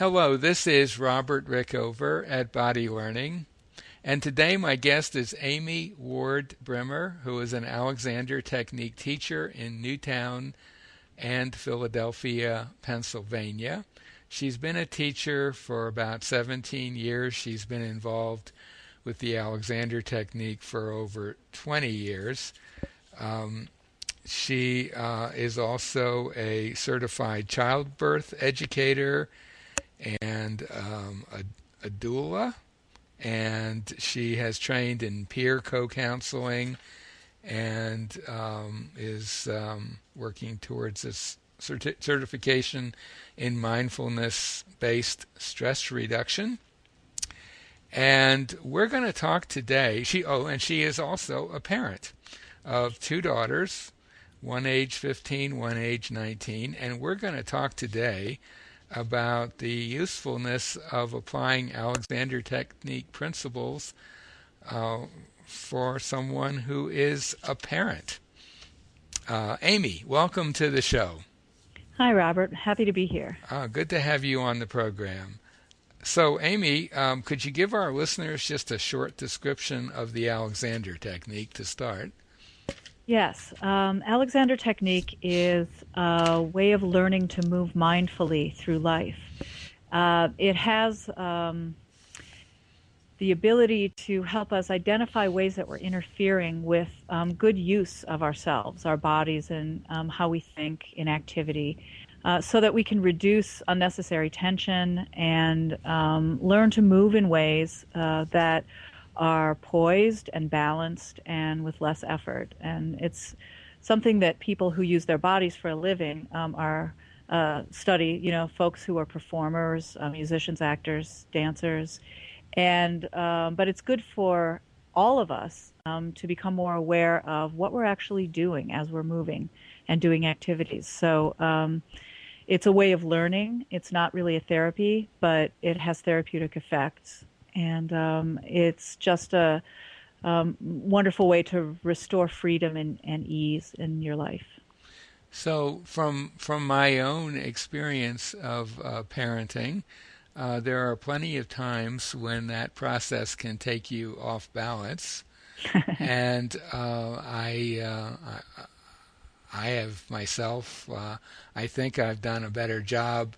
Hello, this is Robert Rickover at Body Learning. And today my guest is Amy Ward Brimmer, who is an Alexander Technique teacher in Newtown and Philadelphia, Pennsylvania. She's been a teacher for about 17 years. She's been involved with the Alexander Technique for over 20 years. Um, she uh, is also a certified childbirth educator and um, a, a doula, and she has trained in peer co-counseling and um, is um, working towards this certi- certification in mindfulness-based stress reduction. And we're going to talk today. She oh, and she is also a parent of two daughters, one age 15, one age 19, and we're going to talk today about the usefulness of applying Alexander Technique principles uh, for someone who is a parent. Uh, Amy, welcome to the show. Hi, Robert. Happy to be here. Uh, good to have you on the program. So, Amy, um, could you give our listeners just a short description of the Alexander Technique to start? Yes, um, Alexander Technique is a way of learning to move mindfully through life. Uh, it has um, the ability to help us identify ways that we're interfering with um, good use of ourselves, our bodies, and um, how we think in activity. Uh, so that we can reduce unnecessary tension and um, learn to move in ways uh, that are poised and balanced and with less effort. And it's something that people who use their bodies for a living um, are uh, study. You know, folks who are performers, uh, musicians, actors, dancers, and um, but it's good for all of us um, to become more aware of what we're actually doing as we're moving and doing activities. So. Um, it's a way of learning. It's not really a therapy, but it has therapeutic effects and um, it's just a um, wonderful way to restore freedom and, and ease in your life. So, from from my own experience of uh, parenting, uh, there are plenty of times when that process can take you off balance, and uh, I, uh, I, I have myself. Uh, I think I've done a better job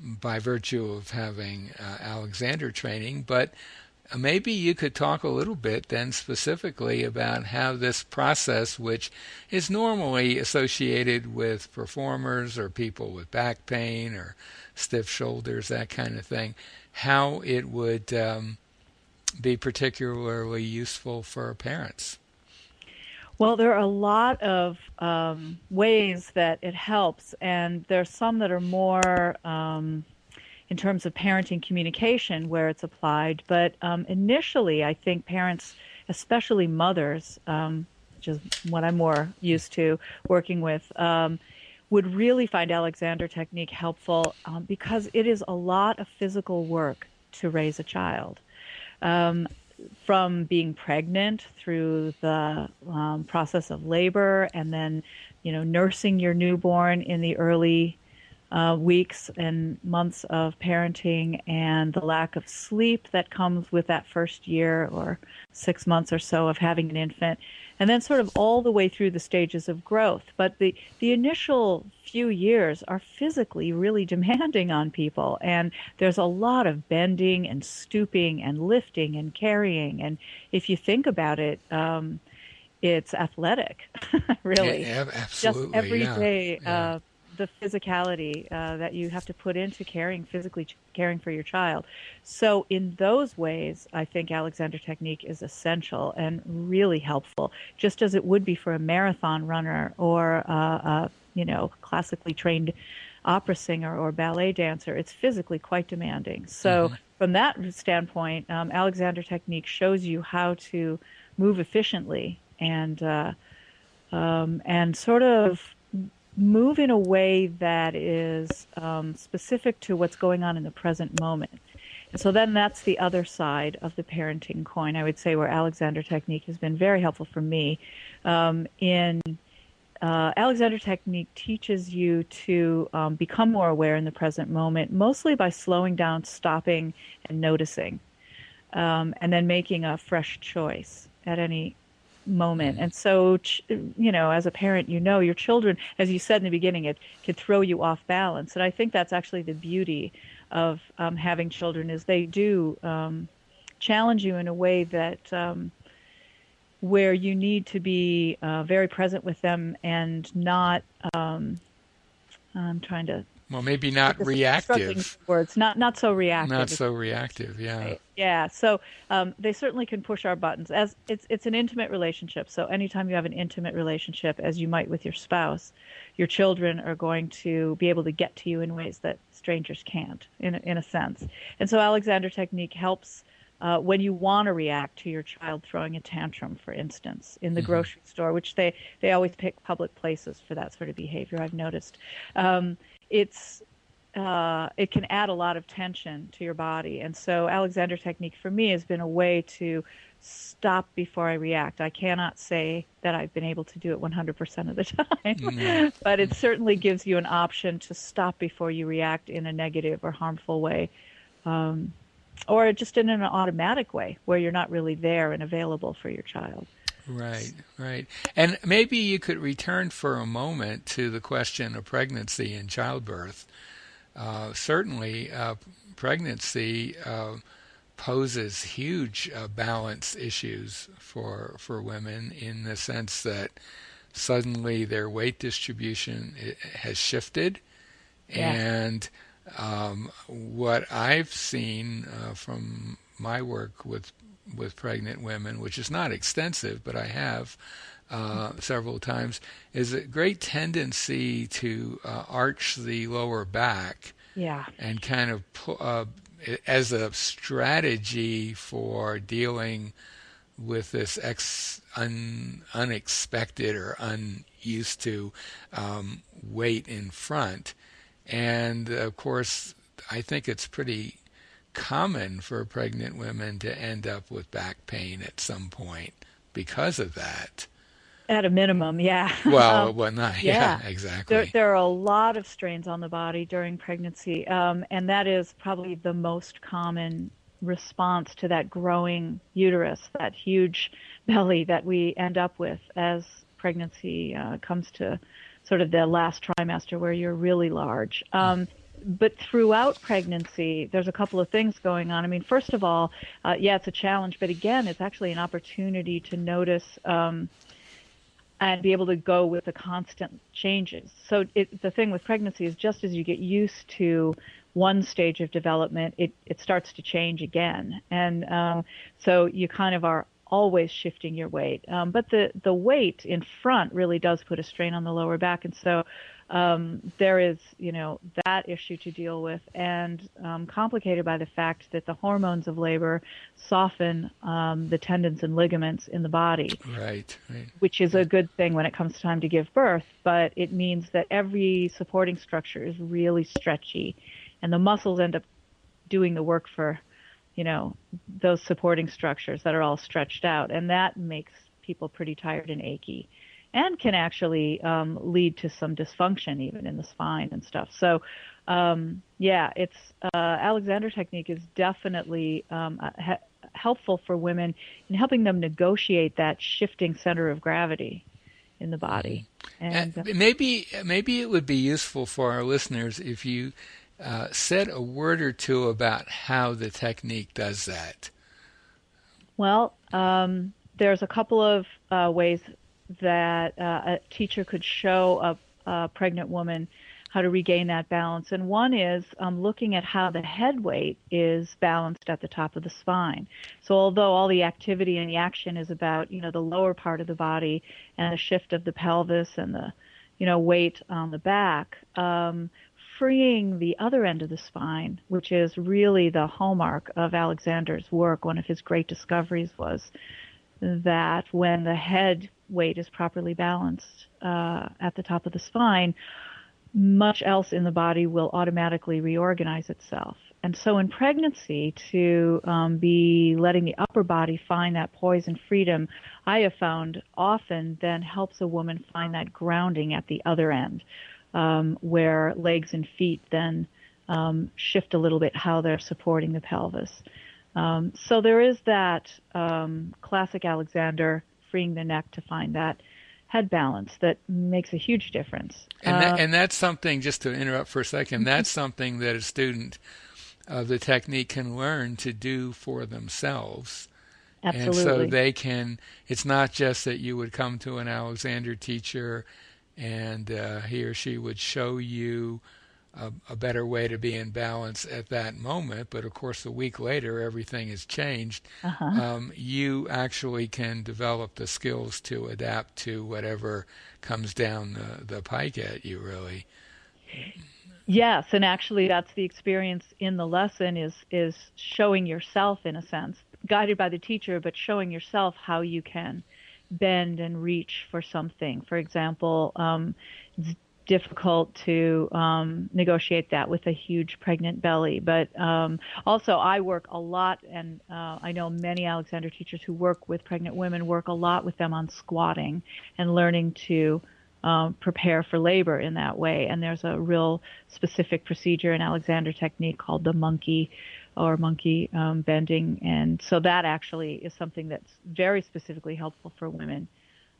by virtue of having uh, Alexander training, but maybe you could talk a little bit then specifically about how this process, which is normally associated with performers or people with back pain or stiff shoulders, that kind of thing, how it would um, be particularly useful for parents. Well, there are a lot of um, ways that it helps, and there are some that are more um, in terms of parenting communication where it's applied. But um, initially, I think parents, especially mothers, um, which is what I'm more used to working with, um, would really find Alexander Technique helpful um, because it is a lot of physical work to raise a child. Um, from being pregnant through the um, process of labor and then, you know, nursing your newborn in the early uh, weeks and months of parenting and the lack of sleep that comes with that first year or six months or so of having an infant, and then sort of all the way through the stages of growth. But the, the initial few years are physically really demanding on people, and there's a lot of bending and stooping and lifting and carrying. And if you think about it, um, it's athletic, really. Yeah, absolutely. Just every yeah. day, yeah. Uh, the physicality uh, that you have to put into caring physically caring for your child. So in those ways, I think Alexander Technique is essential and really helpful, just as it would be for a marathon runner or uh, a you know classically trained opera singer or ballet dancer. It's physically quite demanding. So mm-hmm. from that standpoint, um, Alexander Technique shows you how to move efficiently and uh, um, and sort of move in a way that is um, specific to what's going on in the present moment. And so then that's the other side of the parenting coin, I would say, where Alexander Technique has been very helpful for me um, in uh, Alexander Technique teaches you to um, become more aware in the present moment, mostly by slowing down, stopping, and noticing, um, and then making a fresh choice at any moment. And so, you know, as a parent, you know your children, as you said in the beginning, it could throw you off balance. And I think that's actually the beauty of um, having children is they do um, challenge you in a way that um, where you need to be uh, very present with them and not. Um, I'm trying to. Well, maybe not reactive. Words, not not so reactive. Not so reactive. Yeah. Right. Yeah. So um, they certainly can push our buttons. As it's it's an intimate relationship. So anytime you have an intimate relationship, as you might with your spouse, your children are going to be able to get to you in ways that strangers can't, in a, in a sense. And so Alexander Technique helps uh, when you want to react to your child throwing a tantrum, for instance, in the mm-hmm. grocery store, which they, they always pick public places for that sort of behavior, I've noticed. Um, it's uh, it can add a lot of tension to your body. And so, Alexander Technique for me has been a way to stop before I react. I cannot say that I've been able to do it 100% of the time, but it certainly gives you an option to stop before you react in a negative or harmful way. Um, or just in an automatic way where you're not really there and available for your child. Right, right. And maybe you could return for a moment to the question of pregnancy and childbirth. Uh, certainly, uh, pregnancy uh, poses huge uh, balance issues for for women in the sense that suddenly their weight distribution has shifted, yeah. and um, what I've seen uh, from my work with with pregnant women, which is not extensive, but I have uh, several times, is a great tendency to uh, arch the lower back. Yeah. And kind of uh, as a strategy for dealing with this ex- un- unexpected or unused to um, weight in front. And of course, I think it's pretty common for pregnant women to end up with back pain at some point because of that. At a minimum, yeah. Well, um, well, not, yeah, yeah, exactly. There, there, are a lot of strains on the body during pregnancy, um, and that is probably the most common response to that growing uterus, that huge belly that we end up with as pregnancy uh, comes to sort of the last trimester where you're really large. Um, but throughout pregnancy, there's a couple of things going on. I mean, first of all, uh, yeah, it's a challenge, but again, it's actually an opportunity to notice um, and be able to go with the constant changes. So it, the thing with pregnancy is just as you get used to one stage of development, it, it starts to change again. And um, so you kind of are always shifting your weight. Um, but the, the weight in front really does put a strain on the lower back. And so um, there is, you know, that issue to deal with and um, complicated by the fact that the hormones of labor soften um, the tendons and ligaments in the body. Right, right. Which is a good thing when it comes time to give birth, but it means that every supporting structure is really stretchy and the muscles end up doing the work for you know, those supporting structures that are all stretched out. And that makes people pretty tired and achy and can actually um, lead to some dysfunction even in the spine and stuff. So, um, yeah, it's uh, Alexander technique is definitely um, ha- helpful for women in helping them negotiate that shifting center of gravity in the body. And, uh, maybe maybe it would be useful for our listeners if you uh, said a word or two about how the technique does that. Well, um, there's a couple of uh, ways that uh, a teacher could show a, a, pregnant woman how to regain that balance. And one is um, looking at how the head weight is balanced at the top of the spine. So although all the activity and the action is about, you know, the lower part of the body and the shift of the pelvis and the, you know, weight on the back, um, freeing the other end of the spine, which is really the hallmark of Alexander's work. One of his great discoveries was that when the head weight is properly balanced uh, at the top of the spine, much else in the body will automatically reorganize itself. And so in pregnancy, to um, be letting the upper body find that poise and freedom, I have found often then helps a woman find that grounding at the other end, um, where legs and feet then um, shift a little bit how they're supporting the pelvis. Um, so there is that um, classic Alexander freeing the neck to find that head balance that makes a huge difference. And, that, uh, and that's something, just to interrupt for a second, that's something that a student of the technique can learn to do for themselves. Absolutely. And so they can, it's not just that you would come to an Alexander teacher and uh, he or she would show you a, a, better way to be in balance at that moment. But of course, a week later, everything has changed. Uh-huh. Um, you actually can develop the skills to adapt to whatever comes down the, the pike at you, really. Yes, and actually, that's the experience in the lesson is is showing yourself in a sense, guided by the teacher, but showing yourself how you can bend and reach for something. For example, um, difficult to um, negotiate that with a huge pregnant belly. But um, also, I work a lot, and uh, I know many Alexander teachers who work with pregnant women work a lot with them on squatting and learning to um, prepare for labor in that way. And there's a real specific procedure in Alexander technique called the monkey or monkey um, bending. And so that actually is something that's very specifically helpful for women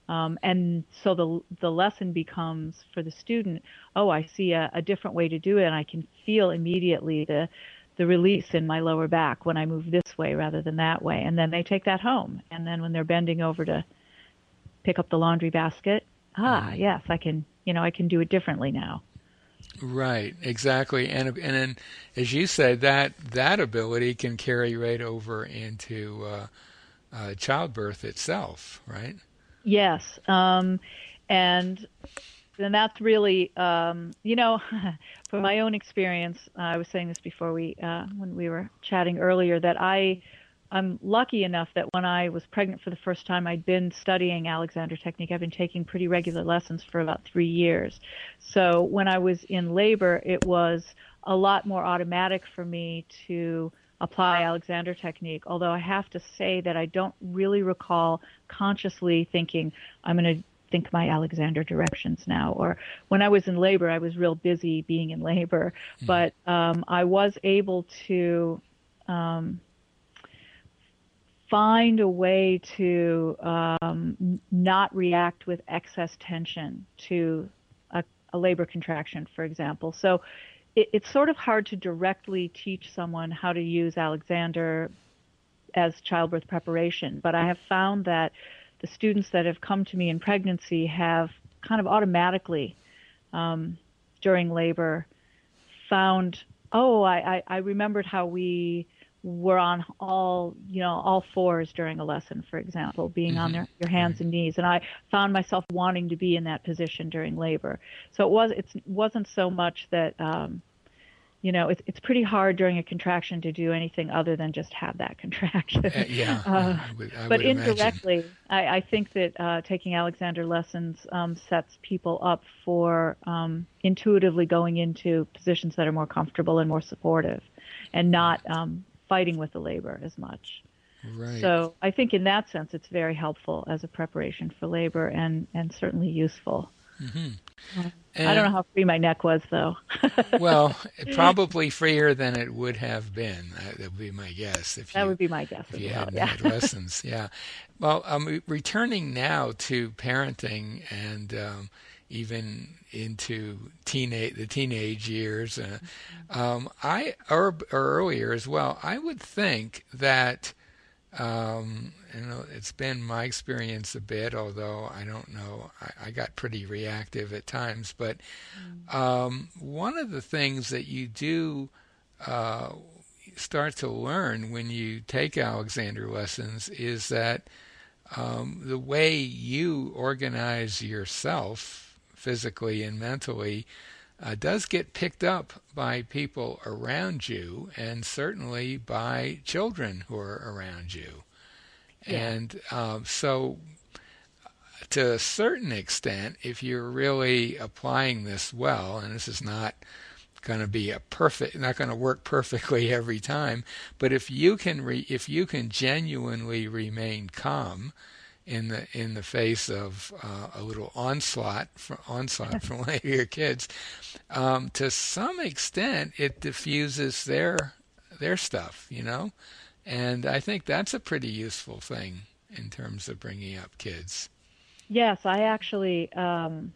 um, and so the the lesson becomes for the student, oh, I see a, a different way to do it, and I can feel immediately the the release in my lower back when I move this way rather than that way. And then they take that home. And then when they're bending over to pick up the laundry basket, ah, mm-hmm. yes, I can, you know, I can do it differently now. Right, exactly. And and then, as you said, that that ability can carry right over into uh, uh, childbirth itself, right? Yes, um, and and that's really, um, you know, from my own experience, uh, I was saying this before we uh, when we were chatting earlier that I. I'm lucky enough that when I was pregnant for the first time, I'd been studying Alexander Technique. I've been taking pretty regular lessons for about three years. So when I was in labor, it was a lot more automatic for me to apply Alexander technique, although I have to say that I don't really recall consciously thinking, I'm going to think my Alexander directions now. Or when I was in labor, I was real busy being in labor, mm. but um, I was able to um, find a way to um, not react with excess tension to a, a labor contraction, for example. So it, it's sort of hard to directly teach someone how to use Alexander as childbirth preparation, but I have found that the students that have come to me in pregnancy have kind of automatically um, during labor found, oh, I, I, I remembered how we were on all you know all fours during a lesson for example being mm-hmm. on their, your hands and knees and i found myself wanting to be in that position during labor so it was it wasn't so much that um you know, it's it's pretty hard during a contraction to do anything other than just have that contraction. Uh, yeah, uh, I would, I but indirectly, I, I, think that uh, taking Alexander lessons um, sets people up for um, intuitively going into positions that are more comfortable and more supportive, and not um, fighting with the labor as much. Right. So I think in that sense, it's very helpful as a preparation for labor and and certainly useful. Mm-hmm. I don't know how free my neck was, though. well, probably freer than it would have been. That would be my guess. If that you, would be my guess. If you well, hadn't yeah. had lessons, yeah. Well, um, returning now to parenting and um, even into teenage the teenage years, uh, um, I or, or earlier as well. I would think that um, you know, it's been my experience a bit, although I don't know. I, I got pretty reactive at times. But um, one of the things that you do uh, start to learn when you take Alexander lessons is that um, the way you organize yourself physically and mentally uh, does get picked up by people around you and certainly by children who are around you. Yeah. And um, so to a certain extent, if you're really applying this well, and this is not going to be a perfect, not going to work perfectly every time, but if you can, re, if you can genuinely remain calm in the in the face of uh, a little onslaught from, onslaught from one of your kids, um, to some extent, it diffuses their their stuff, you know, and I think that's a pretty useful thing in terms of bringing up kids. Yes, I actually um,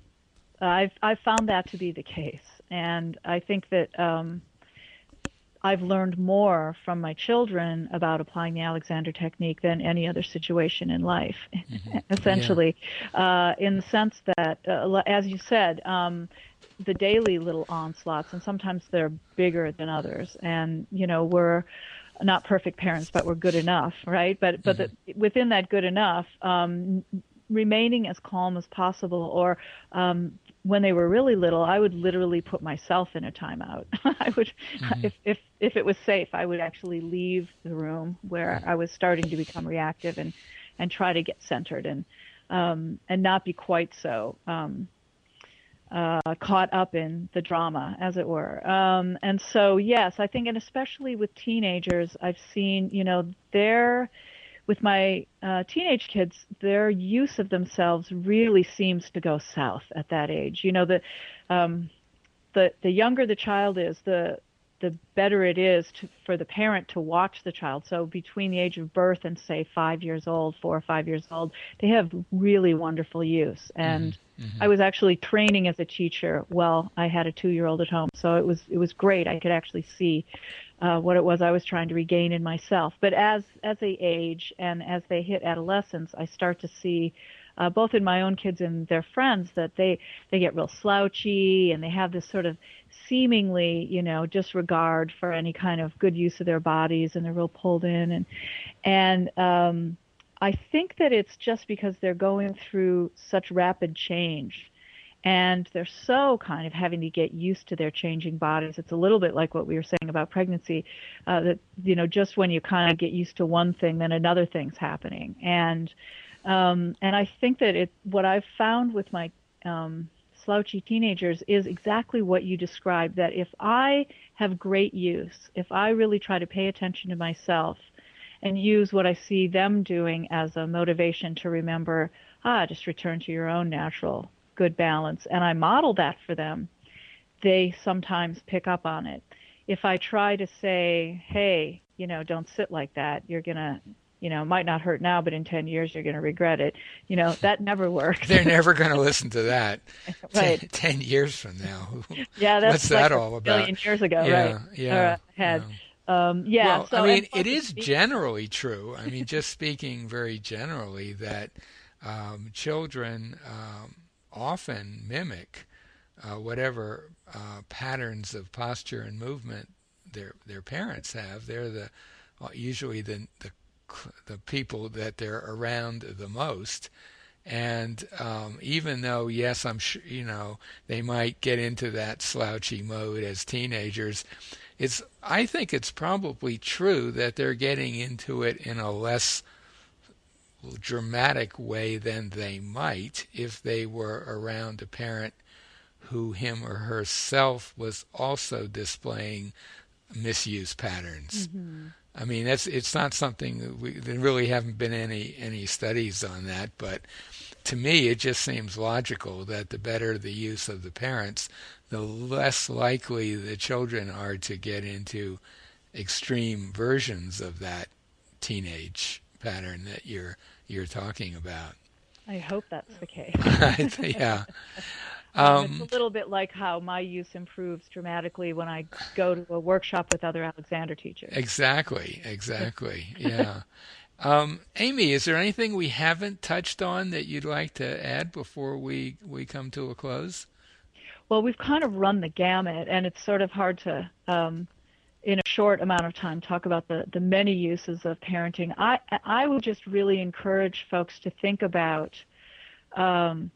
I've I've found that to be the case, and I think that um, I've learned more from my children about applying the Alexander technique than any other situation in life, mm-hmm. essentially, yeah. uh, in the sense that, uh, as you said. Um, the daily little onslaughts, and sometimes they're bigger than others. And you know, we're not perfect parents, but we're good enough, right? But but mm-hmm. the, within that good enough, um, remaining as calm as possible, or um, when they were really little, I would literally put myself in a timeout. I would, mm-hmm. if if if it was safe, I would actually leave the room where. I was starting to become reactive and and try to get centered and um, and not be quite so. Um, uh, caught up in the drama, as it were. Um, and so, yes, I think, and especially with teenagers, I've seen, you know, their, with my uh, teenage kids, their use of themselves really seems to go south at that age. You know, the, um, the the younger the child is, the the better it is to, for the parent to watch the child. So between the age of birth and say five years old, four or five years old, they have really wonderful use. And mm-hmm. mm-hmm. I was actually training as a teacher while I had a two-year-old at home, so it was it was great. I could actually see uh, what it was I was trying to regain in myself. But as as they age and as they hit adolescence, I start to see uh, both in my own kids and their friends that they they get real slouchy and they have this sort of seemingly, you know, disregard for any kind of good use of their bodies and they're real pulled in and and um I think that it's just because they're going through such rapid change and they're so kind of having to get used to their changing bodies. It's a little bit like what we were saying about pregnancy, uh, that you know, just when you kind of get used to one thing, then another thing's happening. And um, and I think that it what I've found with my um, slouchy teenagers is exactly what you described that if I have great use, if I really try to pay attention to myself and use what I see them doing as a motivation to remember, ah, just return to your own natural good balance, and I model that for them, they sometimes pick up on it. If I try to say, hey, you know, don't sit like that, you're going to you know, might not hurt now, but in 10 years you're going to regret it. You know, that never works. They're never going to listen to that. right. Ten, 10, years from now. Yeah, that's What's like that all about? billion years ago, yeah, right? Yeah. Ahead. Yeah. Um, yeah. Well, so, I mean, it is generally true. I mean, just speaking very generally, that um, children um, often mimic uh, whatever uh, patterns of posture and movement their their parents have. They're the usually the the the people that they're around the most. And um, even though, yes, I'm sure, you know, they might get into that slouchy mode as teenagers, it's I think it's probably true that they're getting into it in a less dramatic way than they might if they were around a parent who him or herself was also displaying misuse patterns. Mm-hmm. I mean, that's it's not something we there really haven't been any any studies on that, but to me, it just seems logical that the better the use of the parents, the less likely the children are to get into extreme versions of that teenage pattern that you're you're talking about. I hope that's the case. yeah. Um, it's a little bit like how my use improves dramatically when I go to a workshop with other Alexander teachers. Exactly, exactly. yeah. Um, Amy, is there anything we haven't touched on that you'd like to add before we, we come to a close? Well, we've kind of run the gamut, and it's sort of hard to, um, in a short amount of time, talk about the, the many uses of parenting. I, I would just really encourage folks to think about um,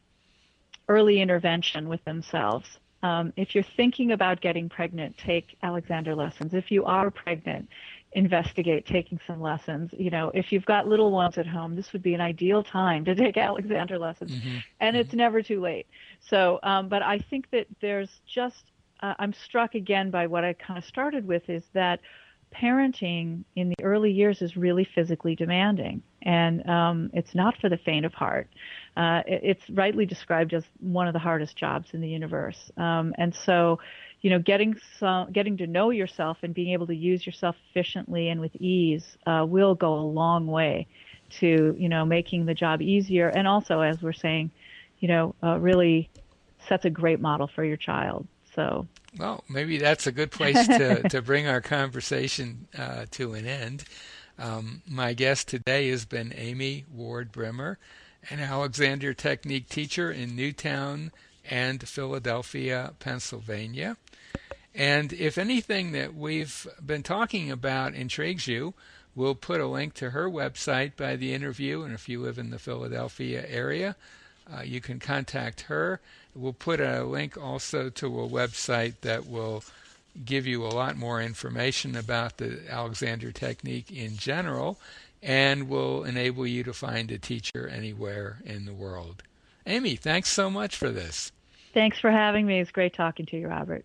early intervention with themselves. Um, if you're thinking about getting pregnant, take Alexander lessons. If you are pregnant, investigate taking some lessons. You know, if you've got little ones at home, this would be an ideal time to take Alexander lessons, mm-hmm. and mm-hmm. it's never too late. So, um, but I think that there's just uh, I'm struck again by what I kind of started with is that parenting in the early years is really physically demanding, and um, it's not for the faint of heart. Uh, it, it's rightly described as one of the hardest jobs in the universe, um, and so you know, getting some, getting to know yourself and being able to use yourself efficiently and with ease uh, will go a long way to, you know, making the job easier. And also, as we're saying, you know, uh, really sets a great model for your child. So. Well, maybe that's a good place to, to bring our conversation uh, to an end. Um, my guest today has been Amy Ward Brimmer, an Alexander Technique teacher in Newtown and Philadelphia, Pennsylvania. And if anything that we've been talking about intrigues you, we'll put a link to her website by the interview. And if you live in the Philadelphia area, uh, you can contact her. We'll put a link also to a website that will give you a lot more information about the Alexander technique in general and will enable you to find a teacher anywhere in the world. Amy, thanks so much for this. Thanks for having me. It's great talking to you, Robert.